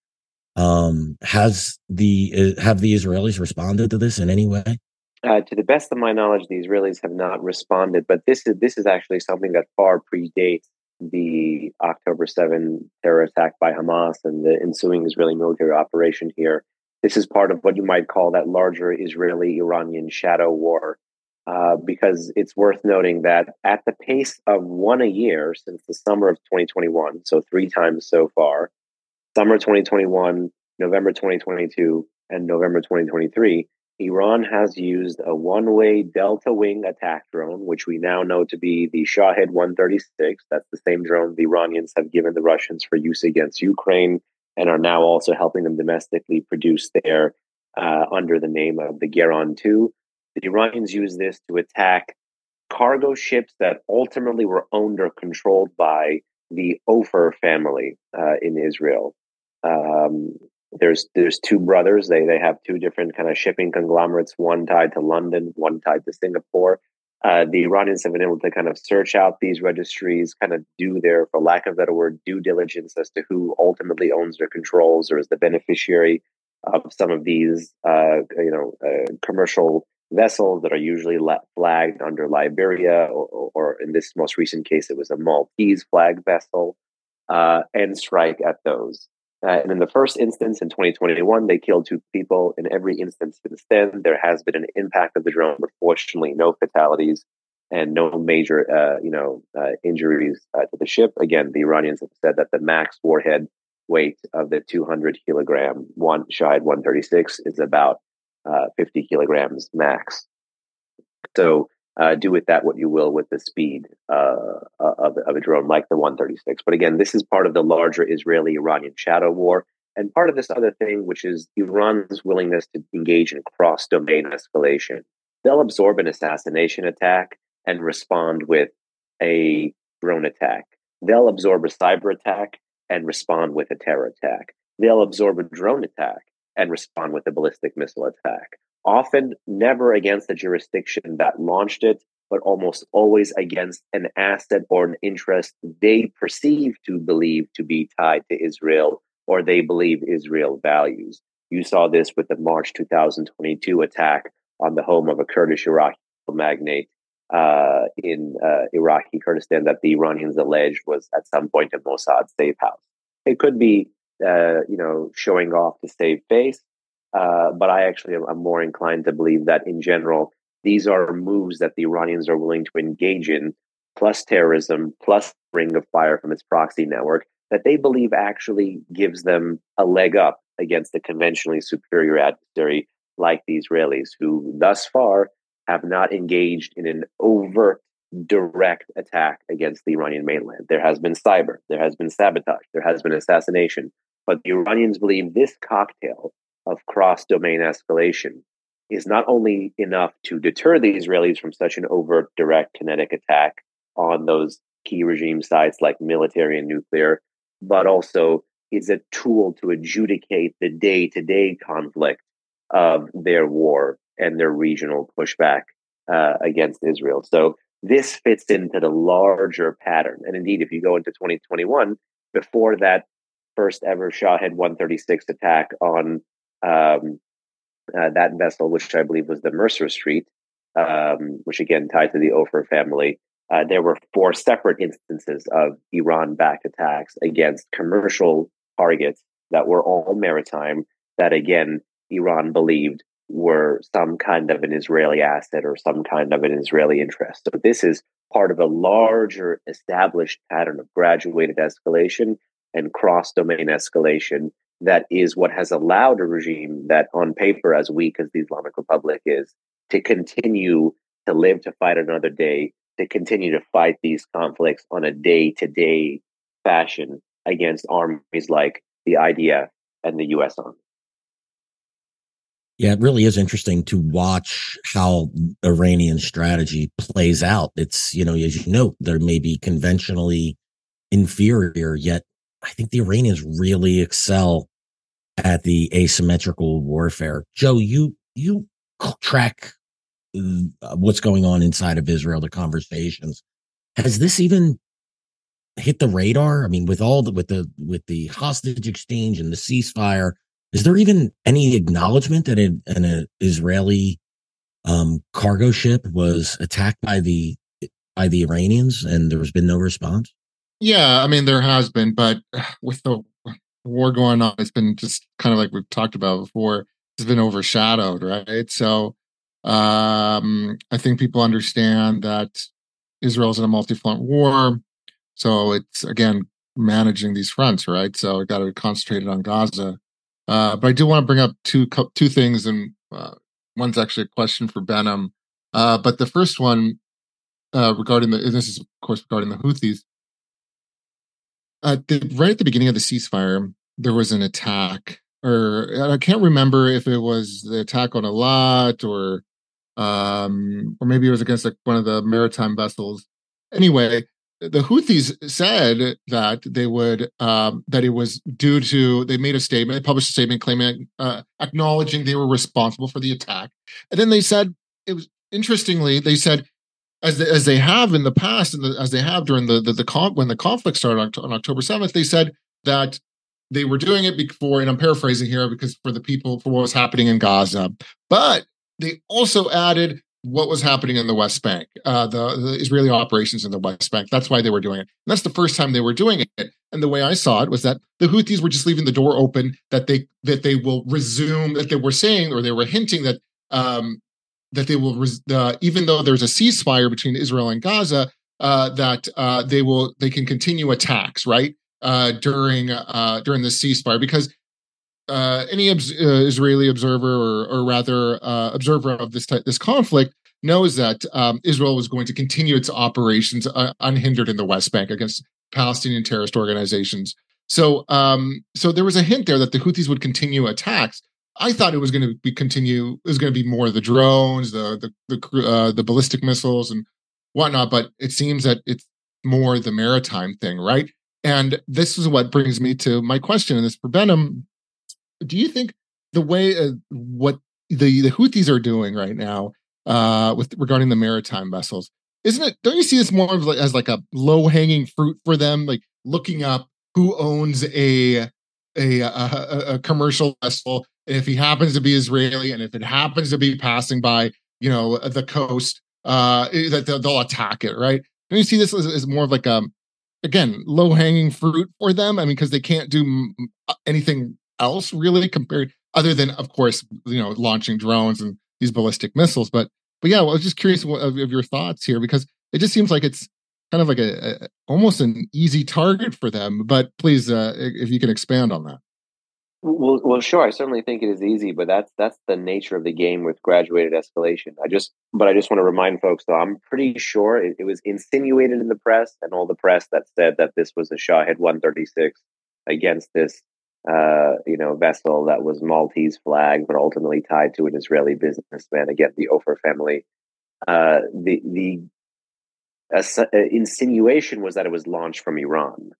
Um, has the uh, have the Israelis responded to this in any way? Uh, to the best of my knowledge, the Israelis have not responded. But this is this is actually something that far predates the October 7 terror attack by Hamas and the ensuing Israeli military operation here. This is part of what you might call that larger Israeli Iranian shadow war uh, because it's worth noting that at the pace of one a year since the summer of 2021, so three times so far, summer 2021, November 2022, and November 2023, Iran has used a one way Delta Wing attack drone, which we now know to be the Shahed 136. That's the same drone the Iranians have given the Russians for use against Ukraine and are now also helping them domestically produce there uh, under the name of the Geran 2 the Iranians used this to attack cargo ships that ultimately were owned or controlled by the Ofer family uh, in Israel. Um, there's there's two brothers. They they have two different kind of shipping conglomerates. One tied to London, one tied to Singapore. Uh, the Iranians have been able to kind of search out these registries, kind of do their, for lack of a better word, due diligence as to who ultimately owns or controls or is the beneficiary of some of these, uh, you know, uh, commercial vessels that are usually flagged under Liberia, or, or, in this most recent case, it was a Maltese flag vessel, uh, and strike at those. Uh, and in the first instance in 2021, they killed two people. In every instance since then, there has been an impact of the drone, but fortunately, no fatalities and no major, uh, you know, uh, injuries uh, to the ship. Again, the Iranians have said that the max warhead weight of the 200 kilogram one Shahed 136 is about uh, 50 kilograms max. So uh, do with that what you will with the speed uh, of, of, a drone like the 136. But again, this is part of the larger Israeli Iranian shadow war. And part of this other thing, which is Iran's willingness to engage in cross domain escalation. They'll absorb an assassination attack and respond with a drone attack. They'll absorb a cyber attack and respond with a terror attack. They'll absorb a drone attack and respond with a ballistic missile attack often never against the jurisdiction that launched it, but almost always against an asset or an interest they perceive to believe to be tied to Israel or they believe Israel values. You saw this with the March 2022 attack on the home of a Kurdish Iraqi magnate uh, in uh, Iraqi Kurdistan that the Iranians alleged was at some point a Mossad safe house. It could be, uh, you know, showing off to save face. Uh, but I actually am more inclined to believe that in general, these are moves that the Iranians are willing to engage in, plus terrorism, plus ring of fire from its proxy network, that they believe actually gives them a leg up against the conventionally superior adversary like the Israelis, who thus far have not engaged in an overt, direct attack against the Iranian mainland. There has been cyber, there has been sabotage, there has been assassination. But the Iranians believe this cocktail of cross domain escalation is not only enough to deter the Israelis from such an overt, direct, kinetic attack on those key regime sites like military and nuclear, but also is a tool to adjudicate the day to day conflict of their war and their regional pushback uh, against Israel. So this fits into the larger pattern. And indeed, if you go into 2021, before that first ever Shahed 136 attack on um, uh, that vessel, which I believe was the Mercer Street, um, which again tied to the Ofer family. Uh, there were four separate instances of Iran backed attacks against commercial targets that were all maritime, that again, Iran believed were some kind of an Israeli asset or some kind of an Israeli interest. So this is part of a larger established pattern of graduated escalation and cross domain escalation that is what has allowed a regime that, on paper, as weak as the Islamic Republic is, to continue to live to fight another day, to continue to fight these conflicts on a day to day fashion against armies like the IDF and the US Army. Yeah, it really is interesting to watch how Iranian strategy plays out. It's, you know, as you know, there may be conventionally inferior, yet I think the Iranians really excel at the asymmetrical warfare. Joe, you you track uh, what's going on inside of Israel, the conversations. Has this even hit the radar? I mean, with all the with the with the hostage exchange and the ceasefire, is there even any acknowledgement that an, an Israeli um, cargo ship was attacked by the by the Iranians and there has been no response? Yeah, I mean there has been, but with the war going on, it's been just kind of like we've talked about before. It's been overshadowed, right? So um, I think people understand that Israel's in a multi-front war, so it's again managing these fronts, right? So we got to concentrate on Gaza. Uh, but I do want to bring up two two things, and uh, one's actually a question for Behnam. Uh, but the first one uh, regarding the this is of course regarding the Houthis. The, right at the beginning of the ceasefire, there was an attack, or I can't remember if it was the attack on Eilat or um, or maybe it was against like one of the maritime vessels. Anyway, the Houthis said that they would um, that it was due to they made a statement, they published a statement claiming uh, acknowledging they were responsible for the attack, and then they said it was interestingly they said as they, as they have in the past and the, as they have during the the, the con- when the conflict started on, on October seventh, they said that they were doing it before, and I'm paraphrasing here because for the people for what was happening in Gaza, but they also added what was happening in the West Bank, uh, the, the, Israeli operations in the West Bank. That's why they were doing it. And that's the first time they were doing it. And the way I saw it was that the Houthis were just leaving the door open that they that they will resume that they were saying or they were hinting that um, that they will res- uh, even though there's a ceasefire between Israel and Gaza uh, that uh, they will they can continue attacks right uh, during uh, during the ceasefire because uh, any uh, Israeli observer, or, or rather uh, observer of this type, this conflict, knows that um, Israel was going to continue its operations uh, unhindered in the West Bank against Palestinian terrorist organizations. So, um, so there was a hint there that the Houthis would continue attacks. I thought it was going to be continue. It was going to be more the drones, the the the, uh, the ballistic missiles, and whatnot. But it seems that it's more the maritime thing, right? And this is what brings me to my question, and this for Behnam do you think the way uh, what the the Houthis are doing right now uh, with regarding the maritime vessels isn't it? Don't you see this more like, as like a low hanging fruit for them, like looking up who owns a a, a, a commercial vessel, and if he happens to be Israeli, and if it happens to be passing by, you know, the coast, uh, eh, that they'll, they'll attack it, right? Don't you see this as, as more of like a um, again low hanging fruit for them? I mean, because they can't do anything else really compared other than of course you know launching drones and these ballistic missiles but but yeah well, i was just curious of, of, your thoughts here because it just seems like it's kind of like a, a almost an easy target for them but please uh, if you can expand on that well, well, sure. I certainly think it is easy, but that's that's the nature of the game with graduated escalation. I just, but I just want to remind folks, though, I'm pretty sure it, it was insinuated in the press and all the press that said that this was a Shahed 136 against this uh, you know, vessel that was Maltese flag, but ultimately tied to an Israeli businessman. Again, the Ofer family. Uh, the the insinuation was that it was launched from Iran,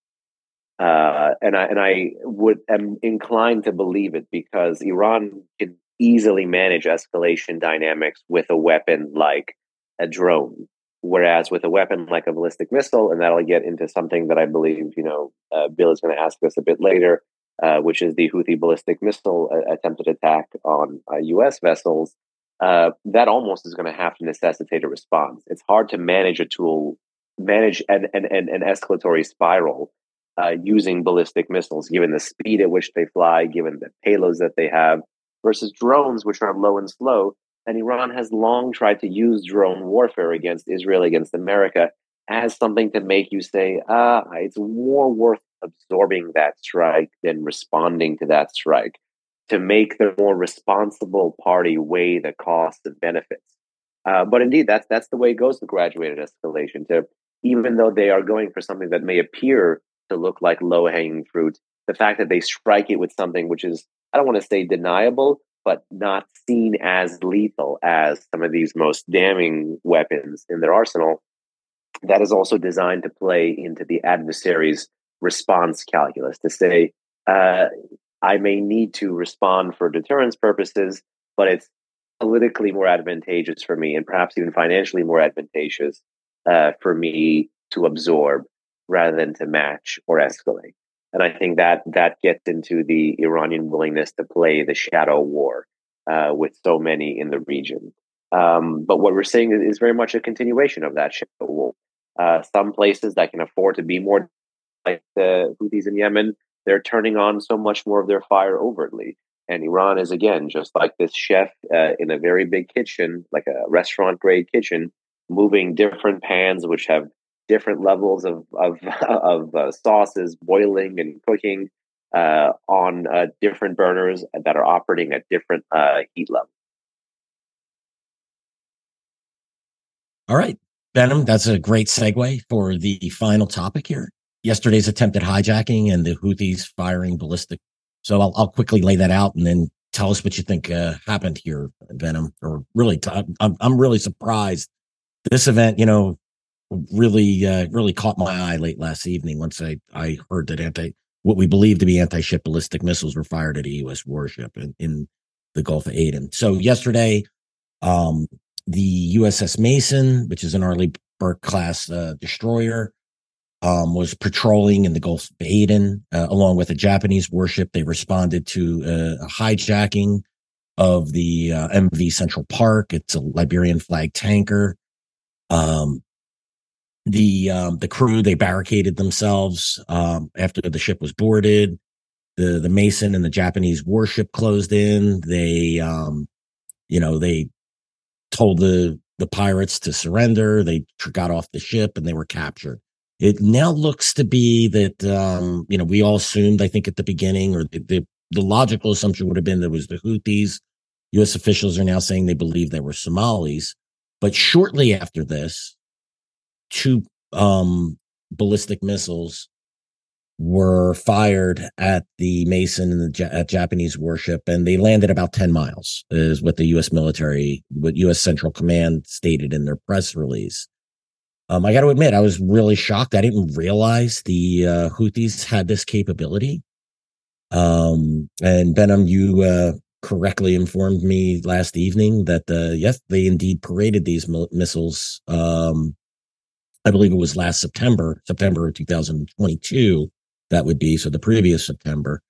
uh, and I and I would am inclined to believe it because Iran can easily manage escalation dynamics with a weapon like a drone. Whereas with a weapon like a ballistic missile, and that'll get into something that I believe you know uh, Bill is going to ask us a bit later uh, which is the Houthi ballistic missile uh, attempted attack on U.S. Uh, vessels, uh, that almost is going to have to necessitate a response. It's hard to manage a tool, manage an, an, an, an escalatory spiral using ballistic missiles, given the speed at which they fly, given the payloads that they have, versus drones, which are low and slow. And Iran has long tried to use drone warfare against Israel, against America, as something to make you say, ah, it's more worth absorbing that strike than responding to that strike to make the more responsible party weigh the costs and benefits. Uh, but indeed, that's that's the way it goes with graduated escalation. To even though they are going for something that may appear to look like low hanging fruit, the fact that they strike it with something which is I don't want to say deniable, but not seen as lethal as some of these most damning weapons in their arsenal, that is also designed to play into the adversary's response calculus to say, uh, I may need to respond for deterrence purposes, but it's politically more advantageous for me and perhaps even financially more advantageous uh, for me to absorb rather than to match or escalate. And I think that that gets into the Iranian willingness to play the shadow war uh, with so many in the region. Um, but what we're seeing is, is, very much a continuation of that shadow war. Uh, some places that can afford to be more like the Houthis in Yemen, they're turning on so much more of their fire overtly. And Iran is again just like this chef uh, in a very big kitchen, like a restaurant grade kitchen, moving different pans which have different levels of of, of uh, sauces boiling and cooking uh, on uh, different burners that are operating at different uh, heat levels. All right, Behnam, that's a great segue for the final topic here yesterday's attempted hijacking and the Houthis firing ballistic. So I'll, I'll quickly lay that out and then tell us what you think uh, happened here, Behnam. Or really, i am I'm really surprised. This event, you know, really uh, really caught my eye late last evening once I I heard that anti what we believe to be anti ship ballistic missiles were fired at a U.S. warship in, in the Gulf of Aden. So yesterday, um, the USS Mason, which is an Arleigh Burke class uh, destroyer, um, was patrolling in the Gulf of Aden uh, along with a Japanese warship. They responded to uh, a hijacking of the uh, MV Central Park. It's a Liberian flag tanker. Um, the um, the crew they barricaded themselves um, after the ship was boarded. The the Mason and the Japanese warship closed in. They um, you know they told the the pirates to surrender. They got off the ship and they were captured. It now looks to be that um, you know we all assumed I think at the beginning or the, the the logical assumption would have been that was the Houthis. U.S. officials are now saying they believe they were Somalis. But shortly after this, two um, ballistic missiles were fired at the Mason and the at Japanese warship, and they landed about 10 miles, is what the U.S. military, what U.S. Central Command stated in their press release. Um, I got to admit, I was really shocked. I didn't realize the uh, Houthis had this capability. Um, and Behnam, you uh, correctly informed me last evening that uh, yes, they indeed paraded these missiles um, I believe it was last September, September of 2022. That would be so the previous September.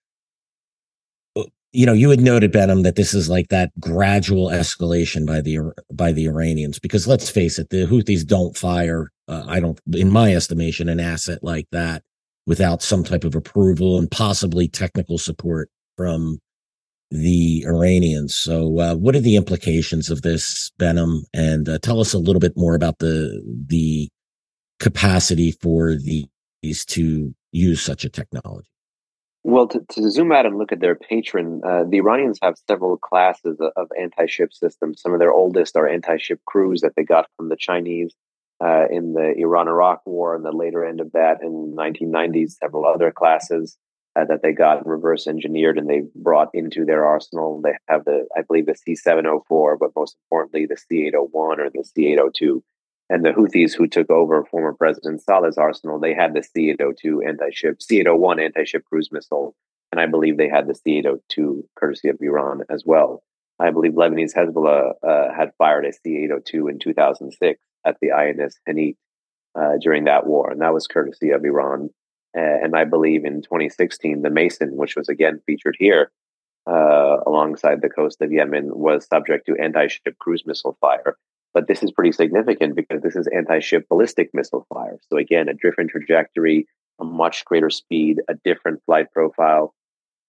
You know, you had noted Behnam, that this is like that gradual escalation by the by the Iranians because let's face it, the Houthis don't fire. Uh, I don't, in my estimation, an asset like that without some type of approval and possibly technical support from the Iranians. So, uh, what are the implications of this, Behnam? And uh, tell us a little bit more about the the capacity for these to use such a technology? Well, to, to zoom out and look at their patron, uh, the Iranians have several classes of, of anti ship systems. Some of their oldest are anti ship cruise that they got from the Chinese uh, in the Iran Iraq War and the later end of that in 1990s. Several other classes uh, that they got reverse engineered and they brought into their arsenal. They have the, I believe, the C 704, but most importantly, the C 801 or the C 802 and the Houthis who took over former President Saleh's arsenal, they had the C-802 anti-ship, C-801 anti-ship cruise missile, and I believe they had the C-802 courtesy of Iran as well. I believe Lebanese Hezbollah uh, had fired a C-802 in 2006 at the INS Hanit uh, during that war, and that was courtesy of Iran. Uh, and I believe in 2016, the Mason, which was again featured here uh, alongside the coast of Yemen, was subject to anti-ship cruise missile fire but this is pretty significant because this is anti ship ballistic missile fire. So, again, a different trajectory, a much greater speed, a different flight profile.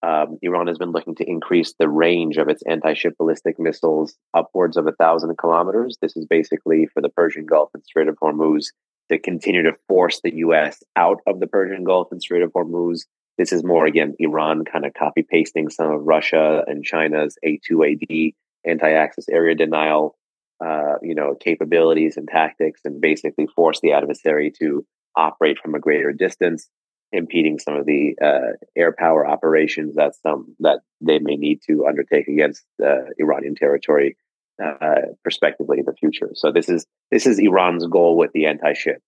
Um, Iran has been looking to increase the range of its anti ship ballistic missiles upwards of a thousand kilometers. This is basically for the Persian Gulf and Strait of Hormuz to continue to force the U.S. out of the Persian Gulf and Strait of Hormuz. This is more, again, Iran kind of copy pasting some of Russia and China's A2AD anti access area denial uh, you know, capabilities and tactics and basically force the adversary to operate from a greater distance, impeding some of the uh, air power operations that some that they may need to undertake against uh, Iranian territory, uh, prospectively in the future. So this is this is Iran's goal with the anti-ship,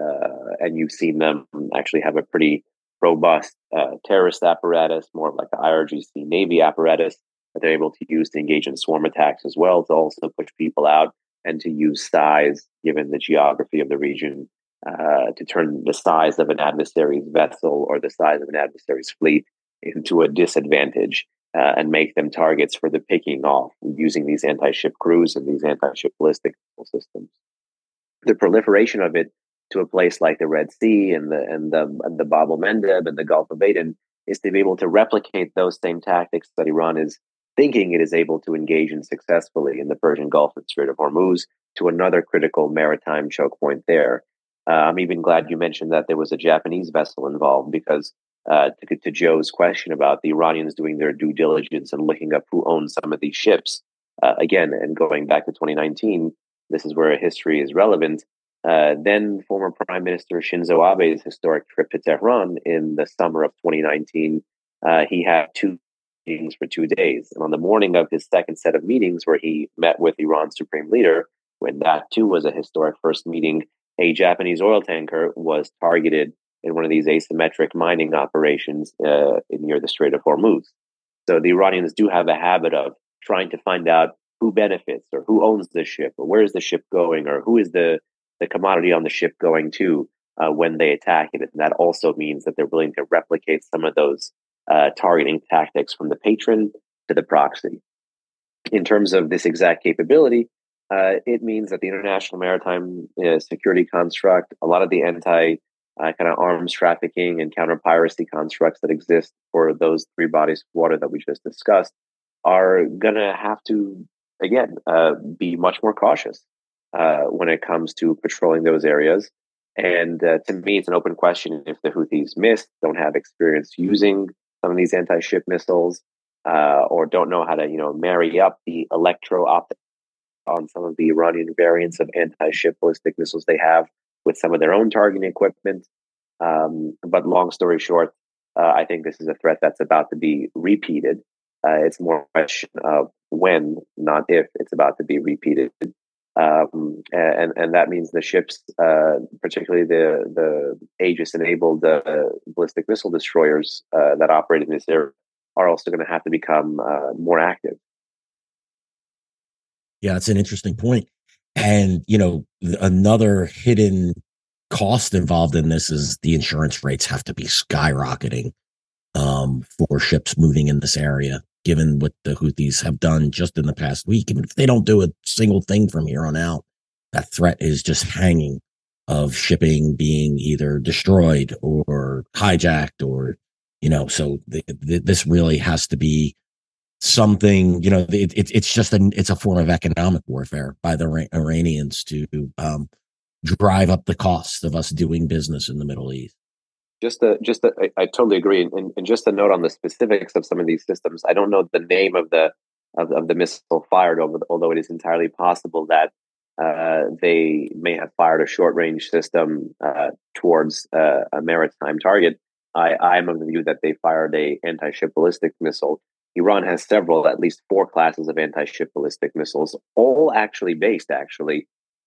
uh, and you've seen them actually have a pretty robust uh, terrorist apparatus, more like the IRGC Navy apparatus that they're able to use to engage in swarm attacks as well to also push people out and to use size, given the geography of the region, uh, to turn the size of an adversary's vessel or the size of an adversary's fleet into a disadvantage uh, and make them targets for the picking off using these anti ship cruise and these anti ship ballistic systems. The proliferation of it to a place like the Red Sea and the and the and the Bab el Mandeb and the Gulf of Aden is to be able to replicate those same tactics that Iran is thinking it is able to engage in successfully in the Persian Gulf and Strait of Hormuz to another critical maritime choke point there. Uh, I'm even glad you mentioned that there was a Japanese vessel involved because uh, to, to, Joe's question about the Iranians doing their due diligence and looking up who owns some of these ships, uh, again, and going back to 2019, this is where history is relevant. Uh, then former Prime Minister Shinzo Abe's historic trip to Tehran in the summer of 2019, uh, he had two meetings for two days. And on the morning of his second set of meetings, where he met with Iran's supreme leader, when that too was a historic first meeting, a Japanese oil tanker was targeted in one of these asymmetric mining operations uh, near the Strait of Hormuz. So the Iranians do have a habit of trying to find out who benefits or who owns the ship or where is the ship going or who is the, the commodity on the ship going to uh, when they attack it. And that also means that they're willing to replicate some of those uh, targeting tactics from the patron to the proxy. In terms of this exact capability, uh, it means that the international maritime uh, security construct, a lot of the anti uh, kind of arms trafficking and counter piracy constructs that exist for those three bodies of water that we just discussed, are going to have to, again, uh, be much more cautious when it comes to patrolling those areas. And to me, it's an open question if the Houthis missed, don't have experience using some of these anti ship missiles, or don't know how to, you know, marry up the electro optic on some of the Iranian variants of anti-ship ballistic missiles they have with some of their own targeting equipment. Um, but long story short, uh, I think this is a threat that's about to be repeated. Uh, it's more a question of when, not if, it's about to be repeated. Um, and and that means the ships, uh, particularly the the Aegis-enabled uh, ballistic missile destroyers uh, that operate in this area, are also going to have to become uh, more active. Yeah, it's an interesting point. And, you know, another hidden cost involved in this is the insurance rates have to be skyrocketing um, for ships moving in this area, given what the Houthis have done just in the past week. Even if they don't do a single thing from here on out, that threat is just hanging of shipping being either destroyed or hijacked or, you know, so this really has to be something you know it, it, it's just an it's a form of economic warfare by the iranians to um, drive up the cost of us doing business in the middle east just a, just a, I, I totally agree. And, and just a note on the specifics of some of these systems i don't know the name of the of, of the missile fired although it is entirely possible that uh, they may have fired a short range system uh, towards uh, a maritime target. I, I'm of the view that they fired a anti-ship ballistic missile. Iran has several, at least four classes of anti-ship ballistic missiles, all actually based actually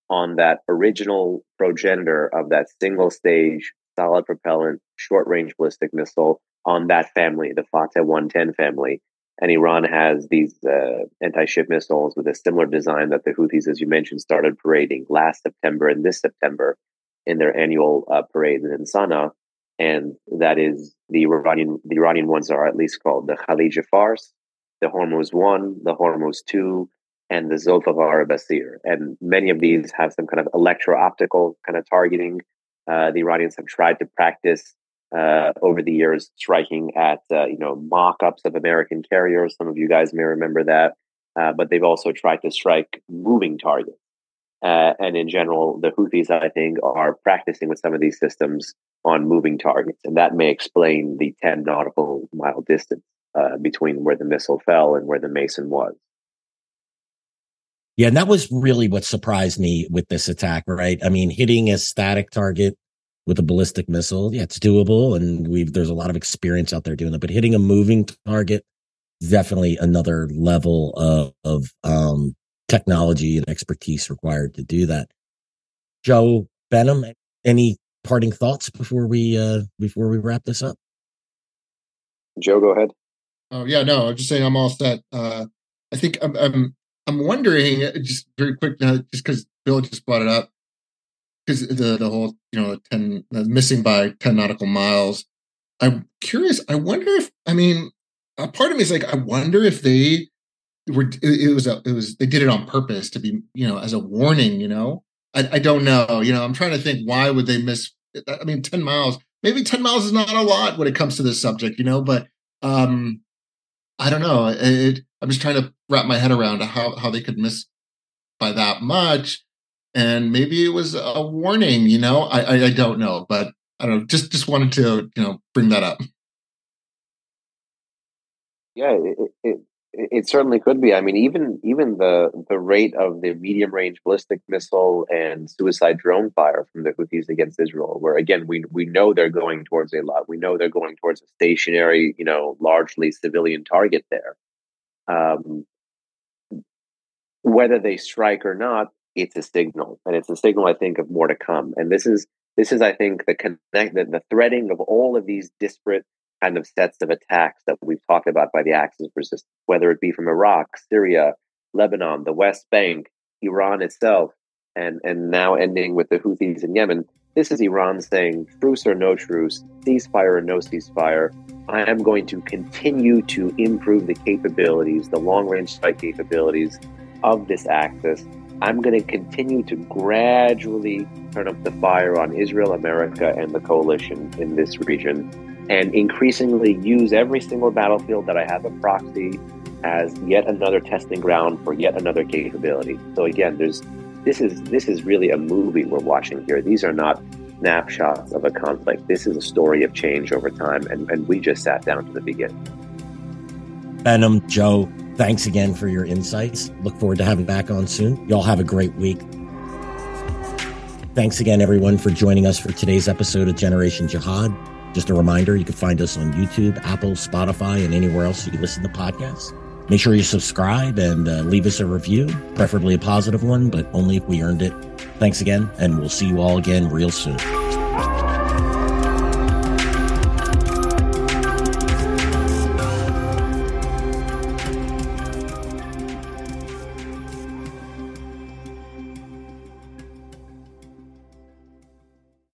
on that original progenitor of that single stage solid propellant short range ballistic missile on that family, the Fateh 110 family. And Iran has these uh, anti ship missiles with a similar design that the Houthis, as you mentioned, started parading last September and this September in their annual uh, parade in Sana'a and that is the Iranian. The Iranian ones are at least called the Khalij Fars, the Hormuz One, the Hormuz Two, and the Zolfaghar Basir. And many of these have some kind of electro-optical kind of targeting. Uh, the Iranians have tried to practice uh, over the years, striking at uh, you know mock-ups of American carriers. Some of you guys may remember that, uh, but they've also tried to strike moving targets. And in general, the Houthis, I think, are practicing with some of these systems on moving targets. And that may explain the 10 nautical mile distance between where the missile fell and where the Mason was. Yeah, and that was really what surprised me with this attack, right? I mean, hitting a static target with a ballistic missile, yeah, it's doable. And we've, there's a lot of experience out there doing that, but hitting a moving target, definitely another level of, of, um, technology and expertise required to do that. Joe Behnam, any parting thoughts before we uh before we wrap this up? Joe, go ahead. Oh yeah, no, I'm just saying I'm all set. Uh I think I'm I'm I'm wondering uh, just very quick now, just because Bill just brought it up because the the whole you know ten uh, missing by ten nautical miles. I'm curious. I wonder if I mean a part of me is like I wonder if they were it was a it was they did it on purpose to be you know as a warning you know I, I don't know you know i'm trying to think why would they miss i mean 10 miles maybe 10 miles is not a lot when it comes to this subject you know but um i don't know it, i'm just trying to wrap my head around how how they could miss by that much and maybe it was a warning you know i i, I don't know but i don't know just just wanted to you know bring that up yeah it, it, it certainly could be. I mean, even even the the rate of the medium range ballistic missile and suicide drone fire from the Houthis against Israel, where again we we know they're going towards a lot. We know they're going towards a stationary, you know, largely civilian target there. Um, whether they strike or not, it's a signal, and it's a signal I think of more to come. And this is this is I think the connect the, the threading of all of these disparate kind of sets of attacks that we've talked about by the axis of resistance, whether it be from Iraq, Syria, Lebanon, the West Bank, Iran itself, and and now ending with the Houthis in Yemen. This is Iran saying truce or no truce, ceasefire or no ceasefire. I am going to continue to improve the capabilities, the long range strike capabilities of this axis. I'm going to continue to gradually turn up the fire on Israel, America, and the coalition in this region, and increasingly use every single battlefield that I have a proxy as yet another testing ground for yet another capability. So again, there's this is this is really a movie we're watching here. These are not snapshots of a conflict. This is a story of change over time, and, and we just sat down to the beginning. Behnam, Joe, thanks again for your insights. Look forward to having back on soon. Y'all have a great week. Thanks again, everyone, for joining us for today's episode of Generation Jihad. Just a reminder, you can find us on YouTube, Apple, Spotify, and anywhere else you can listen to podcasts. Make sure you subscribe and uh, leave us a review, preferably a positive one, but only if we earned it. Thanks again, and we'll see you all again real soon.